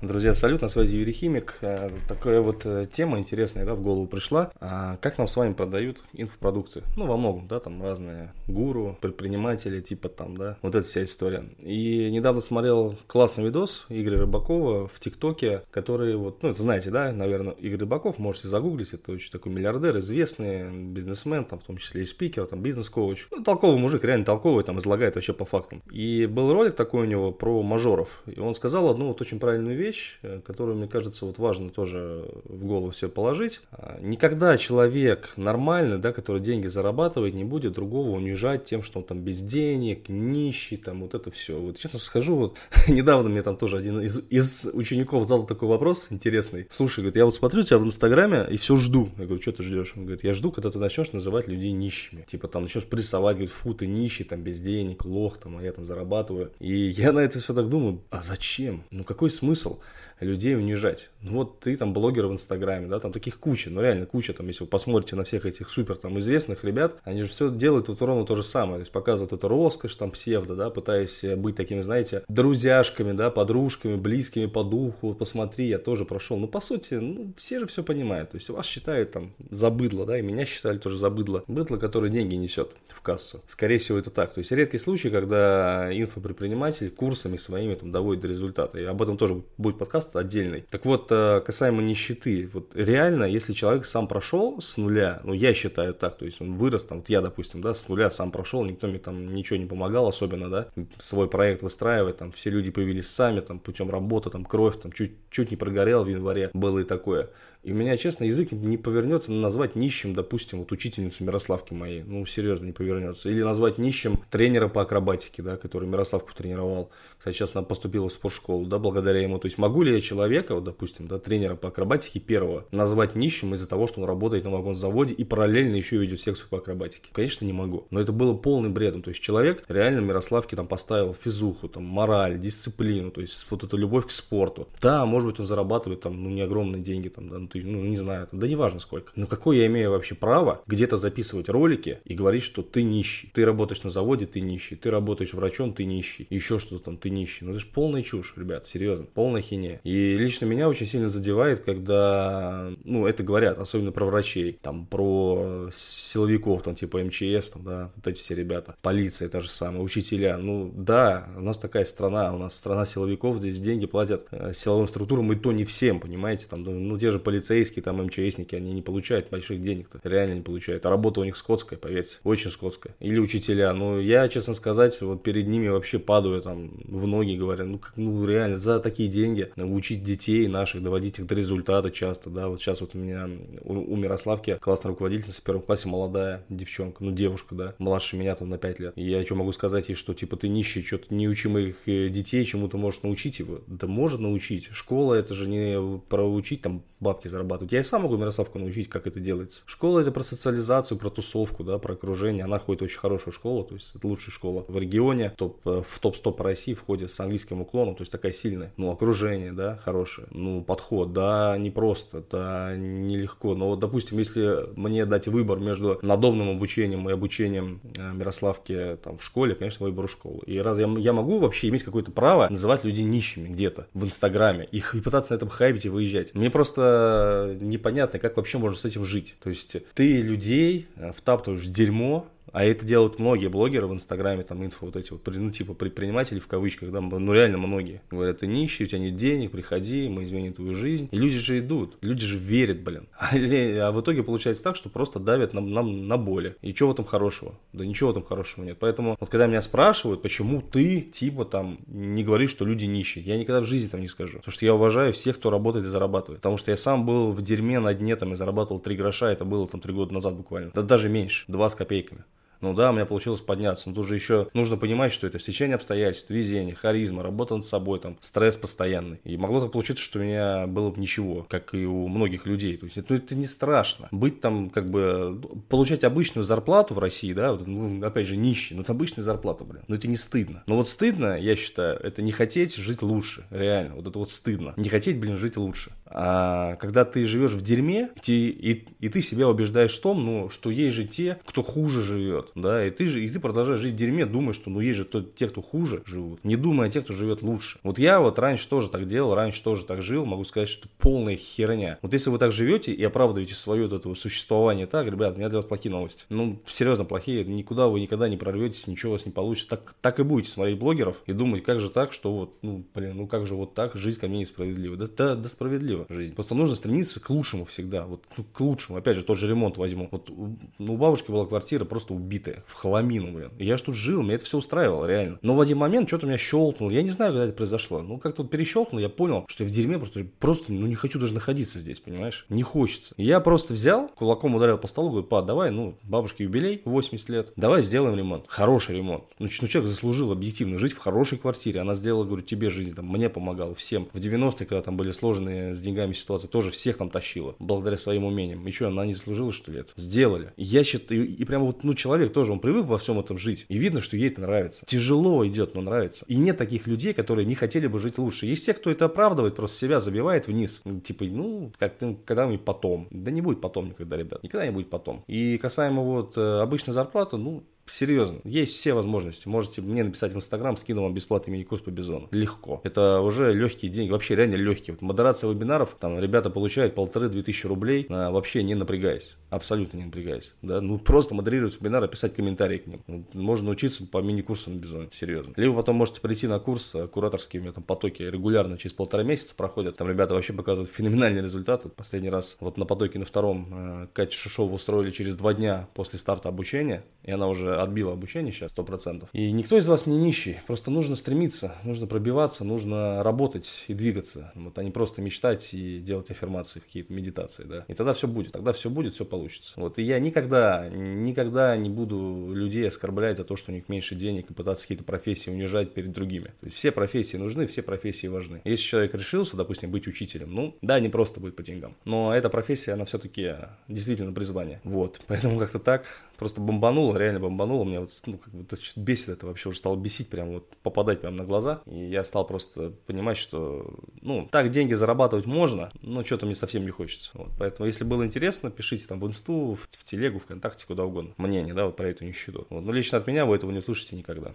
Друзья, салют, на связи Юрий Химик. Э, такая вот э, тема интересная, да, в голову пришла. А как нам с вами продают инфопродукты? Ну, во многом, да, там разные гуру, предприниматели, типа там, да, вот эта вся история. И недавно смотрел классный видос Игоря Рыбакова в ТикТоке, который вот, ну, это знаете, да, наверное, Игорь Рыбаков, можете загуглить, это очень такой миллиардер, известный бизнесмен, там, в том числе и спикер, там, бизнес-коуч. Ну, толковый мужик, реально толковый, там, излагает вообще по фактам. И был ролик такой у него про мажоров, и он сказал одну вот очень правильную вещь, вещь, э, которую, мне кажется, вот важно тоже в голову все положить. А, никогда человек нормальный, да, который деньги зарабатывает, не будет другого унижать тем, что он там без денег, нищий, там вот это все. Вот честно скажу, вот недавно мне там тоже один из, из учеников задал такой вопрос интересный. Слушай, говорит, я вот смотрю тебя в Инстаграме и все жду. Я говорю, что ты ждешь? Он говорит, я жду, когда ты начнешь называть людей нищими. Типа там начнешь прессовать, говорит, фу, ты нищий, там без денег, лох, там, а я там зарабатываю. И я на это все так думаю, а зачем? Ну какой смысл? Людей унижать. Ну вот ты там блогер в Инстаграме, да, там таких куча, ну реально куча, там, если вы посмотрите на всех этих супер там известных ребят, они же все делают вот ровно то же самое, то есть показывают это роскошь, там, псевдо, да, пытаясь быть такими, знаете, друзьяшками, да, подружками, близкими по духу, посмотри, я тоже прошел. Ну, по сути, ну, все же все понимают, то есть вас считают там за да, и меня считали тоже за быдло. Быдло, которое деньги несет в кассу. Скорее всего, это так. То есть редкий случай, когда инфопредприниматель курсами своими там доводит до результата. И об этом тоже будет подкаст подкаст отдельный. Так вот, э, касаемо нищеты, вот реально, если человек сам прошел с нуля, ну я считаю так, то есть он вырос, там, вот я, допустим, да, с нуля сам прошел, никто мне там ничего не помогал особенно, да, свой проект выстраивать, там, все люди появились сами, там, путем работы, там, кровь, там, чуть, чуть не прогорел в январе, было и такое. И у меня, честно, язык не повернется назвать нищим, допустим, вот учительницу Мирославки моей. Ну, серьезно, не повернется. Или назвать нищим тренера по акробатике, да, который Мирославку тренировал. Кстати, сейчас она поступила в спортшколу, да, благодаря ему. То есть могу ли я человека, вот, допустим, да, тренера по акробатике первого, назвать нищим из-за того, что он работает на вагонзаводе и параллельно еще и ведет секцию по акробатике? Конечно, не могу. Но это было полным бредом. То есть человек реально Мирославке там поставил физуху, там, мораль, дисциплину, то есть вот эту любовь к спорту. Да, может быть, он зарабатывает там, ну, не огромные деньги, там, да, ну, ну, не знаю, да неважно сколько. Но какое я имею вообще право где-то записывать ролики и говорить, что ты нищий. Ты работаешь на заводе, ты нищий. Ты работаешь врачом, ты нищий. Еще что-то там, ты нищий. Ну это же полная чушь, ребят, серьезно, полная хинея. И лично меня очень сильно задевает, когда, ну, это говорят, особенно про врачей, там, про силовиков, там, типа МЧС, там, да, вот эти все ребята, полиция та же самая, учителя. Ну, да, у нас такая страна, у нас страна силовиков, здесь деньги платят э, силовым структурам, и то не всем, понимаете, там, ну, ну те же полицейские полицейские, там МЧСники, они не получают больших денег-то, реально не получают. А работа у них скотская, поверьте, очень скотская. Или учителя, ну, я, честно сказать, вот перед ними вообще падаю там в ноги, говоря, ну, как, ну, реально, за такие деньги учить детей наших, доводить их до результата часто, да, вот сейчас вот у меня, у, у Мирославки классная руководительница в первом классе, молодая девчонка, ну, девушка, да, младше меня там на 5 лет. И я что могу сказать ей, что, типа, ты нищий, что-то не учи моих э, детей, чему ты можешь научить его? Да может научить. Школа это же не проучить там бабки зарабатывать. Я и сам могу Мирославку научить, как это делается. Школа это про социализацию, про тусовку, да, про окружение. Она ходит в очень хорошую школу, то есть это лучшая школа в регионе, топ, э, в топ-100 по России входит с английским уклоном, то есть такая сильная. Ну, окружение, да, хорошее. Ну, подход, да, непросто, да, нелегко. Но вот, допустим, если мне дать выбор между надомным обучением и обучением э, Мирославки там в школе, конечно, выберу школу. И раз я, я могу вообще иметь какое-то право называть людей нищими где-то в Инстаграме, их и пытаться на этом хайпить и выезжать. Мне просто непонятно, как вообще можно с этим жить. То есть ты людей э, втаптываешь в дерьмо, а это делают многие блогеры в Инстаграме, там, инфо, вот эти вот, ну, типа, предприниматели в кавычках, да, ну, реально многие. Говорят, ты нищий, у тебя нет денег, приходи, мы изменим твою жизнь. И люди же идут, люди же верят, блин. А, а в итоге получается так, что просто давят нам, нам на боли. И что в этом хорошего? Да ничего в этом хорошего нет. Поэтому, вот когда меня спрашивают, почему ты, типа, там, не говоришь, что люди нищие, я никогда в жизни там не скажу. Потому что я уважаю всех, кто работает и зарабатывает. Потому что я сам был в дерьме на дне, там, и зарабатывал 3 гроша, это было там 3 года назад буквально. Да даже меньше, 2 с копейками. Ну да, у меня получилось подняться. Но тут же еще нужно понимать, что это стечение обстоятельств, везение, харизма, работа над собой, там, стресс постоянный. И могло так получиться, что у меня было бы ничего, как и у многих людей. То есть это, ну, это не страшно. Быть там, как бы, получать обычную зарплату в России, да, вот, ну, опять же, нищий, но это обычная зарплата, блин. Но это не стыдно. Но вот стыдно, я считаю, это не хотеть жить лучше, реально. Вот это вот стыдно. Не хотеть, блин, жить лучше. А когда ты живешь в дерьме, и, и, и ты себя убеждаешь в том, ну, что есть же те, кто хуже живет, да, и ты, же, и ты продолжаешь жить в дерьме, думаешь, что ну есть же то, те, кто хуже живут, не думая о тех, кто живет лучше. Вот я вот раньше тоже так делал, раньше тоже так жил, могу сказать, что это полная херня. Вот если вы так живете и оправдываете свое вот это существование так, ребят, у меня для вас плохие новости. Ну, серьезно, плохие, никуда вы никогда не прорветесь, ничего у вас не получится. Так, так и будете смотреть блогеров и думать, как же так, что вот, ну, блин, ну как же вот так, жизнь ко мне несправедлива. Да, да, да справедлива жизнь. Просто нужно стремиться к лучшему всегда, вот ну, к лучшему. Опять же, тот же ремонт возьму. Вот ну, у бабушки была квартира просто убитая, в хламину, блин. И я ж тут жил, меня это все устраивало, реально. Но в один момент что-то меня щелкнуло. Я не знаю, когда это произошло. Ну, как-то вот перещелкнул, я понял, что я в дерьме просто, просто ну, не хочу даже находиться здесь, понимаешь? Не хочется. И я просто взял, кулаком ударил по столу, говорю, па, давай, ну, бабушке юбилей, 80 лет, давай сделаем ремонт. Хороший ремонт. Ну, ну человек заслужил объективно жить в хорошей квартире. Она сделала, говорю, тебе жизнь, там, мне помогала, всем. В 90-е, когда там были сложные с деньгами ситуации, тоже всех там тащила, благодаря своим умениям. И что, она не заслужила, что ли, это? Сделали. Я считаю, и, и прямо вот, ну, человек тоже, он привык во всем этом жить. И видно, что ей это нравится. Тяжело идет, но нравится. И нет таких людей, которые не хотели бы жить лучше. Есть те, кто это оправдывает, просто себя забивает вниз. Типа, ну, как-то когда-нибудь потом. Да не будет потом никогда, ребят. Никогда не будет потом. И касаемо вот э, обычной зарплаты, ну, Серьезно, есть все возможности. Можете мне написать в Инстаграм, скину вам бесплатный мини-курс по бизону. Легко. Это уже легкие деньги, вообще реально легкие. Вот модерация вебинаров, там ребята получают полторы-две тысячи рублей, а, вообще не напрягаясь. Абсолютно не напрягаясь. Да? Ну, просто модерировать вебинары, писать комментарии к ним. Можно учиться по мини-курсам на бизоне, серьезно. Либо потом можете прийти на курс э, кураторские, у меня там потоки регулярно через полтора месяца проходят. Там ребята вообще показывают феноменальные результаты. Последний раз вот на потоке на втором э, Катя Шишова устроили через два дня после старта обучения, и она уже отбила обучение сейчас, сто процентов. И никто из вас не нищий, просто нужно стремиться, нужно пробиваться, нужно работать и двигаться, вот, а не просто мечтать и делать аффирмации, какие-то медитации, да. И тогда все будет, тогда все будет, все получится. Вот, и я никогда, никогда не буду людей оскорблять за то, что у них меньше денег и пытаться какие-то профессии унижать перед другими. То есть все профессии нужны, все профессии важны. Если человек решился, допустим, быть учителем, ну, да, не просто будет по деньгам, но эта профессия, она все-таки действительно призвание. Вот, поэтому как-то так просто бомбануло, реально бомбануло. Меня вот, ну, как бы это бесит это вообще, уже стало бесить, прям вот попадать прям на глаза. И я стал просто понимать, что, ну, так деньги зарабатывать можно, но что-то мне совсем не хочется. Вот, поэтому, если было интересно, пишите там в инсту, в, в телегу, ВКонтакте, куда угодно. Мнение, да, вот про эту нищету. Вот, но лично от меня вы этого не услышите никогда.